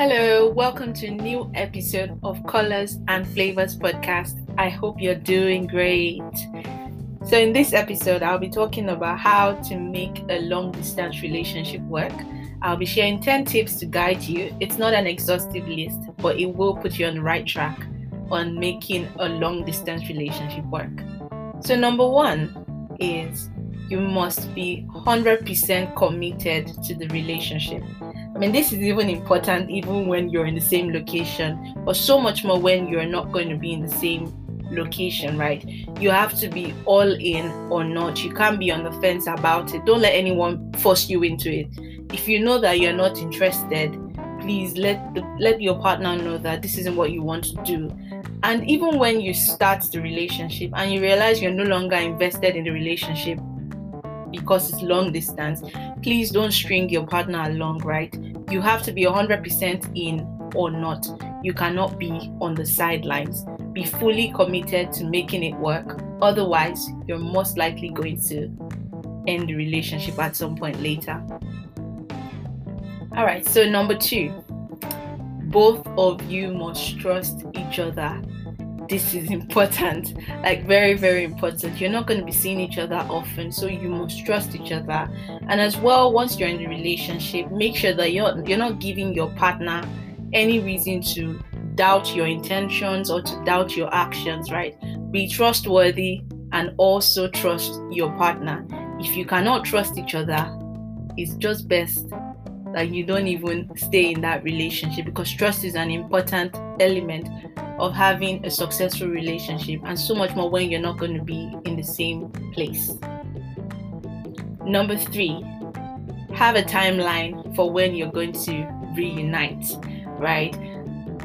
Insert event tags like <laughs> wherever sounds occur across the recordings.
Hello, welcome to a new episode of Colors and Flavors podcast. I hope you're doing great. So, in this episode, I'll be talking about how to make a long distance relationship work. I'll be sharing 10 tips to guide you. It's not an exhaustive list, but it will put you on the right track on making a long distance relationship work. So, number one is you must be 100% committed to the relationship. Mean, this is even important even when you're in the same location, but so much more when you're not going to be in the same location, right? You have to be all in or not. You can't be on the fence about it. Don't let anyone force you into it. If you know that you're not interested, please let the, let your partner know that this isn't what you want to do. And even when you start the relationship and you realize you're no longer invested in the relationship because it's long distance, please don't string your partner along, right? You have to be 100% in or not. You cannot be on the sidelines. Be fully committed to making it work. Otherwise, you're most likely going to end the relationship at some point later. All right, so number two, both of you must trust each other. This is important, <laughs> like very, very important. You're not going to be seeing each other often, so you must trust each other. And as well, once you're in the relationship, make sure that you're you're not giving your partner any reason to doubt your intentions or to doubt your actions, right? Be trustworthy and also trust your partner. If you cannot trust each other, it's just best that you don't even stay in that relationship because trust is an important element of having a successful relationship and so much more when you're not going to be in the same place. Number three, have a timeline for when you're going to reunite right?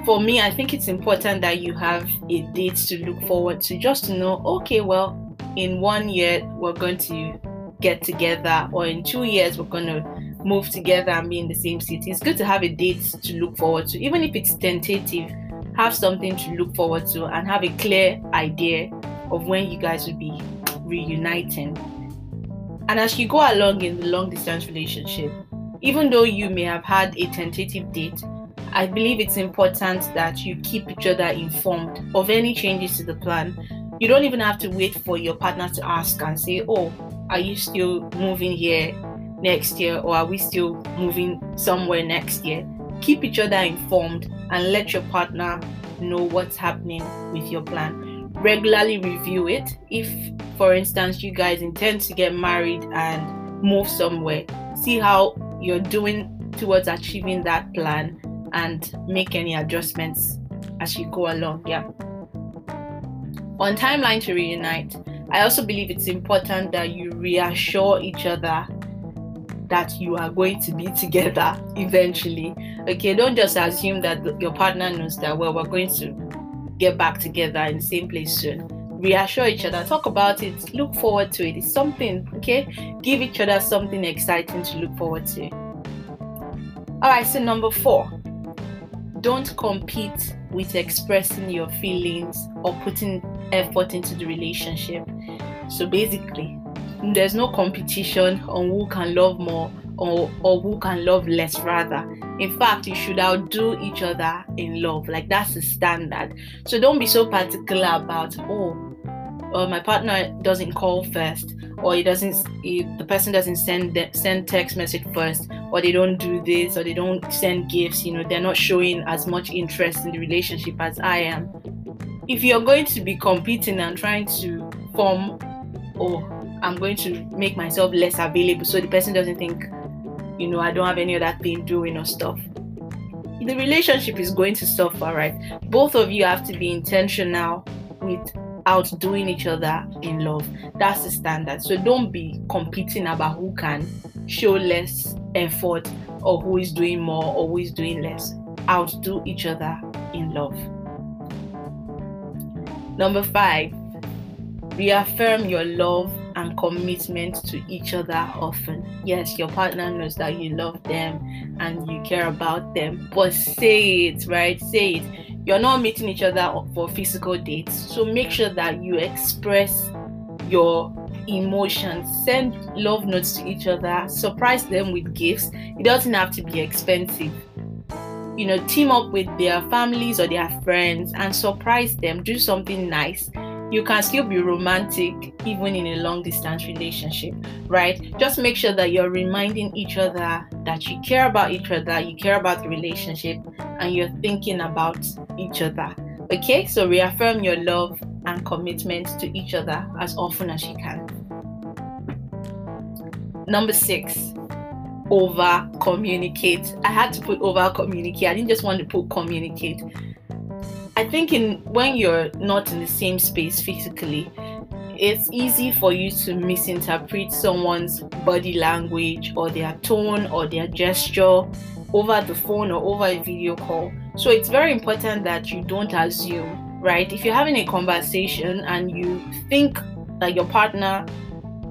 For me, I think it's important that you have a date to look forward to just to know, okay, well, in one year we're going to get together, or in two years we're going to move together and be in the same city. It's good to have a date to look forward to, even if it's tentative. Have something to look forward to and have a clear idea of when you guys will be reuniting. And as you go along in the long distance relationship, even though you may have had a tentative date, I believe it's important that you keep each other informed of any changes to the plan. You don't even have to wait for your partner to ask and say, Oh, are you still moving here next year or are we still moving somewhere next year? Keep each other informed and let your partner know what's happening with your plan. Regularly review it. If, for instance, you guys intend to get married and move somewhere, see how you're doing towards achieving that plan and make any adjustments as you go along. Yeah. On timeline to reunite, I also believe it's important that you reassure each other that you are going to be together eventually. Okay, don't just assume that your partner knows that, well, we're going to get back together in the same place soon. Reassure each other, talk about it, look forward to it. It's something, okay? Give each other something exciting to look forward to. All right, so number four, don't compete with expressing your feelings or putting effort into the relationship. So basically, there's no competition on who can love more or, or who can love less, rather. In fact, you should outdo each other in love. Like that's the standard. So don't be so particular about, oh, or my partner doesn't call first or he doesn't he, the person doesn't send send text message first or they don't do this or they don't send gifts you know they're not showing as much interest in the relationship as i am if you're going to be competing and trying to form oh i'm going to make myself less available so the person doesn't think you know i don't have any other thing doing or stuff the relationship is going to suffer right both of you have to be intentional with outdoing each other in love. That's the standard. So don't be competing about who can show less effort or who is doing more or who is doing less. Outdo each other in love. Number five, reaffirm your love and commitment to each other often. Yes, your partner knows that you love them and you care about them, but say it, right? Say it you're not meeting each other for physical dates so make sure that you express your emotions send love notes to each other surprise them with gifts it doesn't have to be expensive you know, team up with their families or their friends and surprise them, do something nice. You can still be romantic even in a long distance relationship, right? Just make sure that you're reminding each other that you care about each other, you care about the relationship, and you're thinking about each other. Okay, so reaffirm your love and commitment to each other as often as you can. Number six, over communicate. I had to put over communicate. I didn't just want to put communicate. I think in when you're not in the same space physically, it's easy for you to misinterpret someone's body language or their tone or their gesture over the phone or over a video call. So it's very important that you don't assume, right? If you're having a conversation and you think that your partner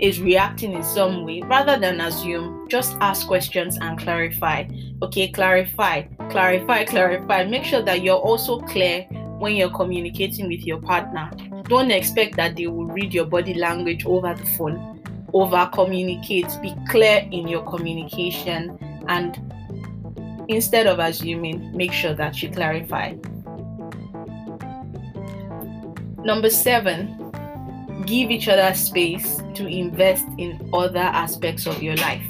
is reacting in some way, rather than assume, just ask questions and clarify. Okay, clarify, clarify, clarify. Make sure that you're also clear when you're communicating with your partner. Don't expect that they will read your body language over the phone. Over communicate, be clear in your communication, and instead of assuming, make sure that you clarify. Number seven, give each other space to invest in other aspects of your life.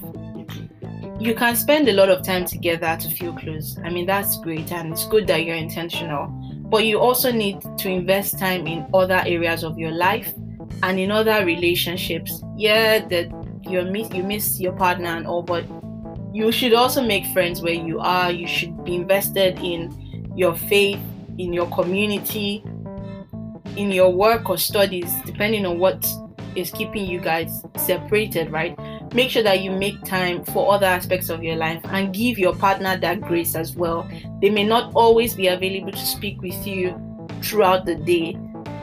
You can spend a lot of time together to feel close. I mean, that's great and it's good that you're intentional. But you also need to invest time in other areas of your life and in other relationships. Yeah, that you miss you miss your partner and all, but you should also make friends where you are. You should be invested in your faith, in your community, in your work or studies, depending on what is keeping you guys separated, right? Make sure that you make time for other aspects of your life and give your partner that grace as well. They may not always be available to speak with you throughout the day.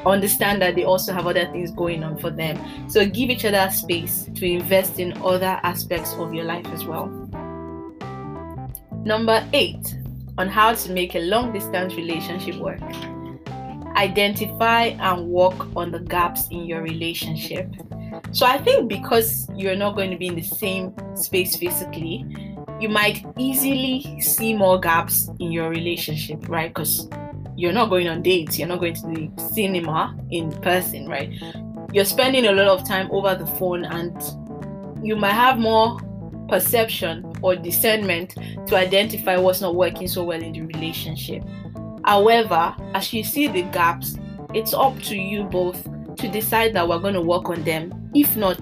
Understand that they also have other things going on for them. So give each other space to invest in other aspects of your life as well. Number eight, on how to make a long distance relationship work identify and work on the gaps in your relationship. So I think because you're not going to be in the same space physically, you might easily see more gaps in your relationship, right? Because you're not going on dates, you're not going to the cinema in person, right? You're spending a lot of time over the phone and you might have more perception or discernment to identify what's not working so well in the relationship. However, as you see the gaps, it's up to you both to decide that we're going to work on them. If not,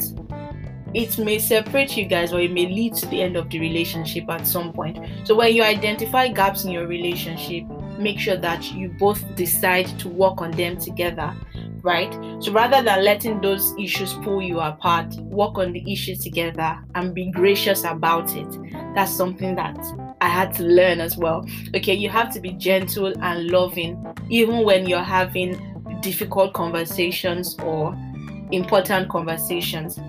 it may separate you guys or it may lead to the end of the relationship at some point. So, when you identify gaps in your relationship, make sure that you both decide to work on them together, right? So, rather than letting those issues pull you apart, work on the issues together and be gracious about it. That's something that I had to learn as well. Okay, you have to be gentle and loving even when you're having difficult conversations or important conversations.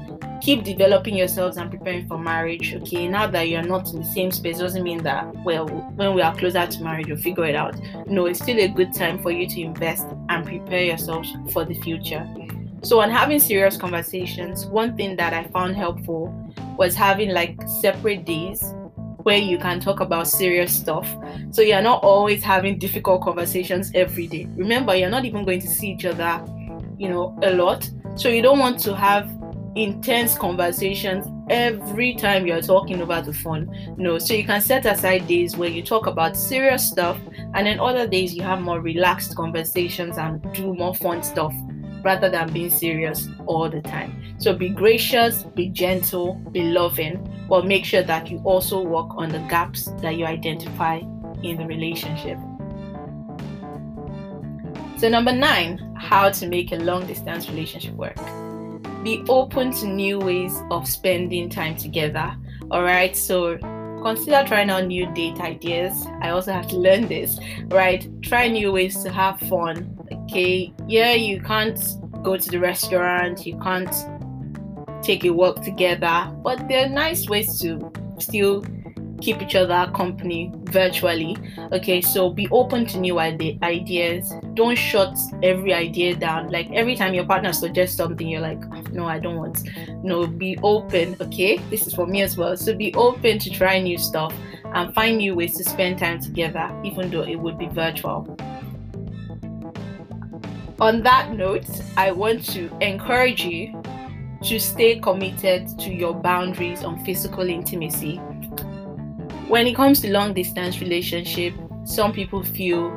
Keep developing yourselves and preparing for marriage. Okay, now that you're not in the same space doesn't mean that, well, when we are closer to marriage, you'll figure it out. No, it's still a good time for you to invest and prepare yourselves for the future. So, on having serious conversations, one thing that I found helpful was having like separate days where you can talk about serious stuff. So you're not always having difficult conversations every day. Remember, you're not even going to see each other, you know, a lot. So you don't want to have intense conversations every time you're talking over the phone. No, so you can set aside days where you talk about serious stuff and then other days you have more relaxed conversations and do more fun stuff rather than being serious all the time. So be gracious, be gentle, be loving, but make sure that you also work on the gaps that you identify in the relationship. So, number nine, how to make a long distance relationship work. Be open to new ways of spending time together. All right, so consider trying out new date ideas. I also have to learn this, right? Try new ways to have fun. Okay, yeah, you can't go to the restaurant, you can't take a walk together, but there are nice ways to still keep each other company virtually. Okay, so be open to new ide- ideas. Don't shut every idea down. Like every time your partner suggests something, you're like, no, I don't want. No, be open, okay? This is for me as well. So be open to try new stuff and find new ways to spend time together, even though it would be virtual. On that note, I want to encourage you to stay committed to your boundaries on physical intimacy. When it comes to long distance relationship, some people feel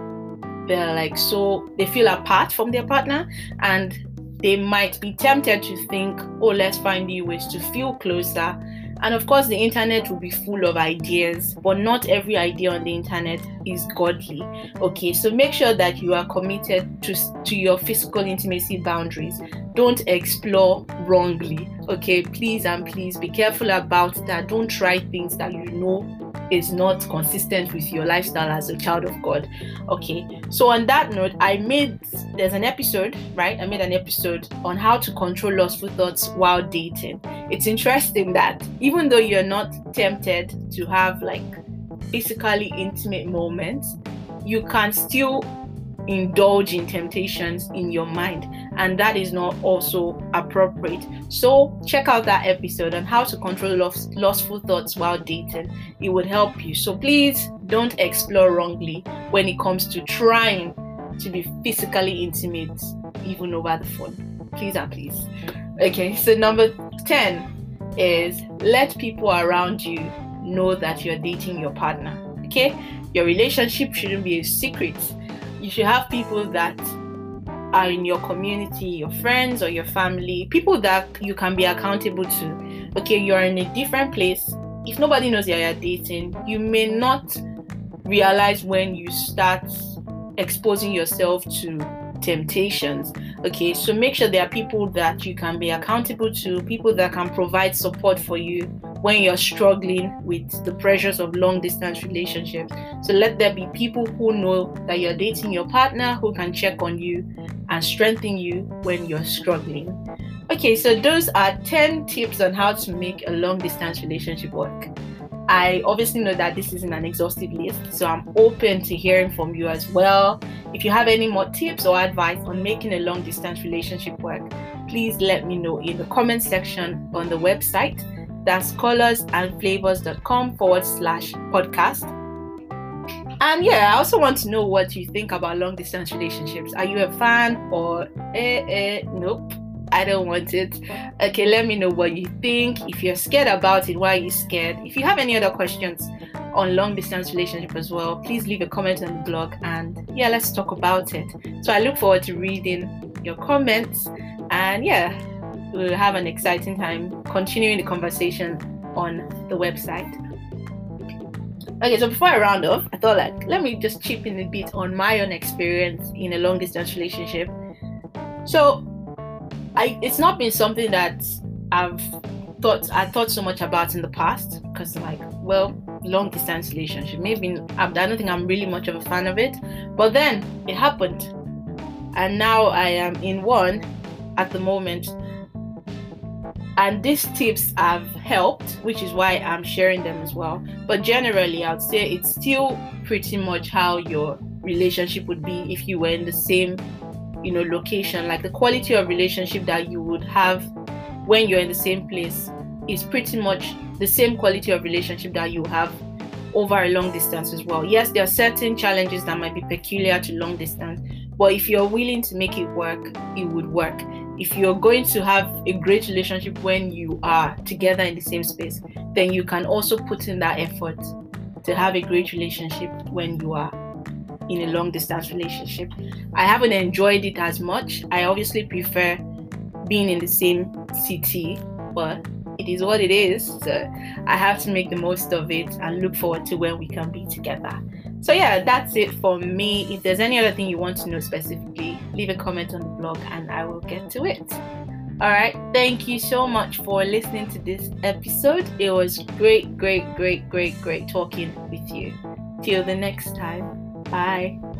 they're like so they feel apart from their partner and they might be tempted to think, oh, let's find new ways to feel closer. And of course, the internet will be full of ideas, but not every idea on the internet is godly. Okay, so make sure that you are committed to, to your physical intimacy boundaries. Don't explore wrongly. Okay, please and please be careful about that. Don't try things that you know is not consistent with your lifestyle as a child of God. Okay, so on that note, I made there's an episode, right? I made an episode on how to control lustful thoughts while dating. It's interesting that even though you're not tempted to have like physically intimate moments, you can still indulge in temptations in your mind and that is not also appropriate. So check out that episode on how to control lust, lustful thoughts while dating. It would help you. So please don't explore wrongly when it comes to trying to be physically intimate even over the phone. Please and please. Okay so number 10 is let people around you know that you're dating your partner. Okay? Your relationship shouldn't be a secret. You should have people that are in your community, your friends or your family, people that you can be accountable to. Okay, you're in a different place. If nobody knows that you're dating, you may not realize when you start exposing yourself to temptations. Okay, so make sure there are people that you can be accountable to, people that can provide support for you when you're struggling with the pressures of long distance relationships. So let there be people who know that you're dating your partner who can check on you and strengthen you when you're struggling. Okay, so those are 10 tips on how to make a long distance relationship work. I obviously know that this isn't an exhaustive list, so I'm open to hearing from you as well. If you have any more tips or advice on making a long distance relationship work, please let me know in the comment section on the website. That's colorsandflavors.com forward slash podcast. And yeah, I also want to know what you think about long distance relationships. Are you a fan or eh, eh, nope? I don't want it. Okay, let me know what you think. If you're scared about it, why are you scared? If you have any other questions on long distance relationship as well, please leave a comment on the blog and yeah, let's talk about it. So I look forward to reading your comments and yeah, we'll have an exciting time continuing the conversation on the website. Okay, so before I round off, I thought like let me just chip in a bit on my own experience in a long distance relationship. So I it's not been something that I've thought I thought so much about in the past because like well long distance relationship. Maybe I don't think I'm really much of a fan of it but then it happened. And now I am in one at the moment. And these tips have helped which is why I'm sharing them as well. But generally I'd say it's still pretty much how your relationship would be if you were in the same you know location like the quality of relationship that you would have when you're in the same place is pretty much the same quality of relationship that you have over a long distance as well. Yes there are certain challenges that might be peculiar to long distance but if you're willing to make it work it would work. If you're going to have a great relationship when you are together in the same space then you can also put in that effort to have a great relationship when you are in a long distance relationship. I haven't enjoyed it as much. I obviously prefer being in the same city, but it is what it is. So I have to make the most of it and look forward to when we can be together. So yeah, that's it for me. If there's any other thing you want to know specifically, leave a comment on the blog and I will get to it. All right, thank you so much for listening to this episode. It was great, great, great, great, great talking with you. Till the next time. Bye.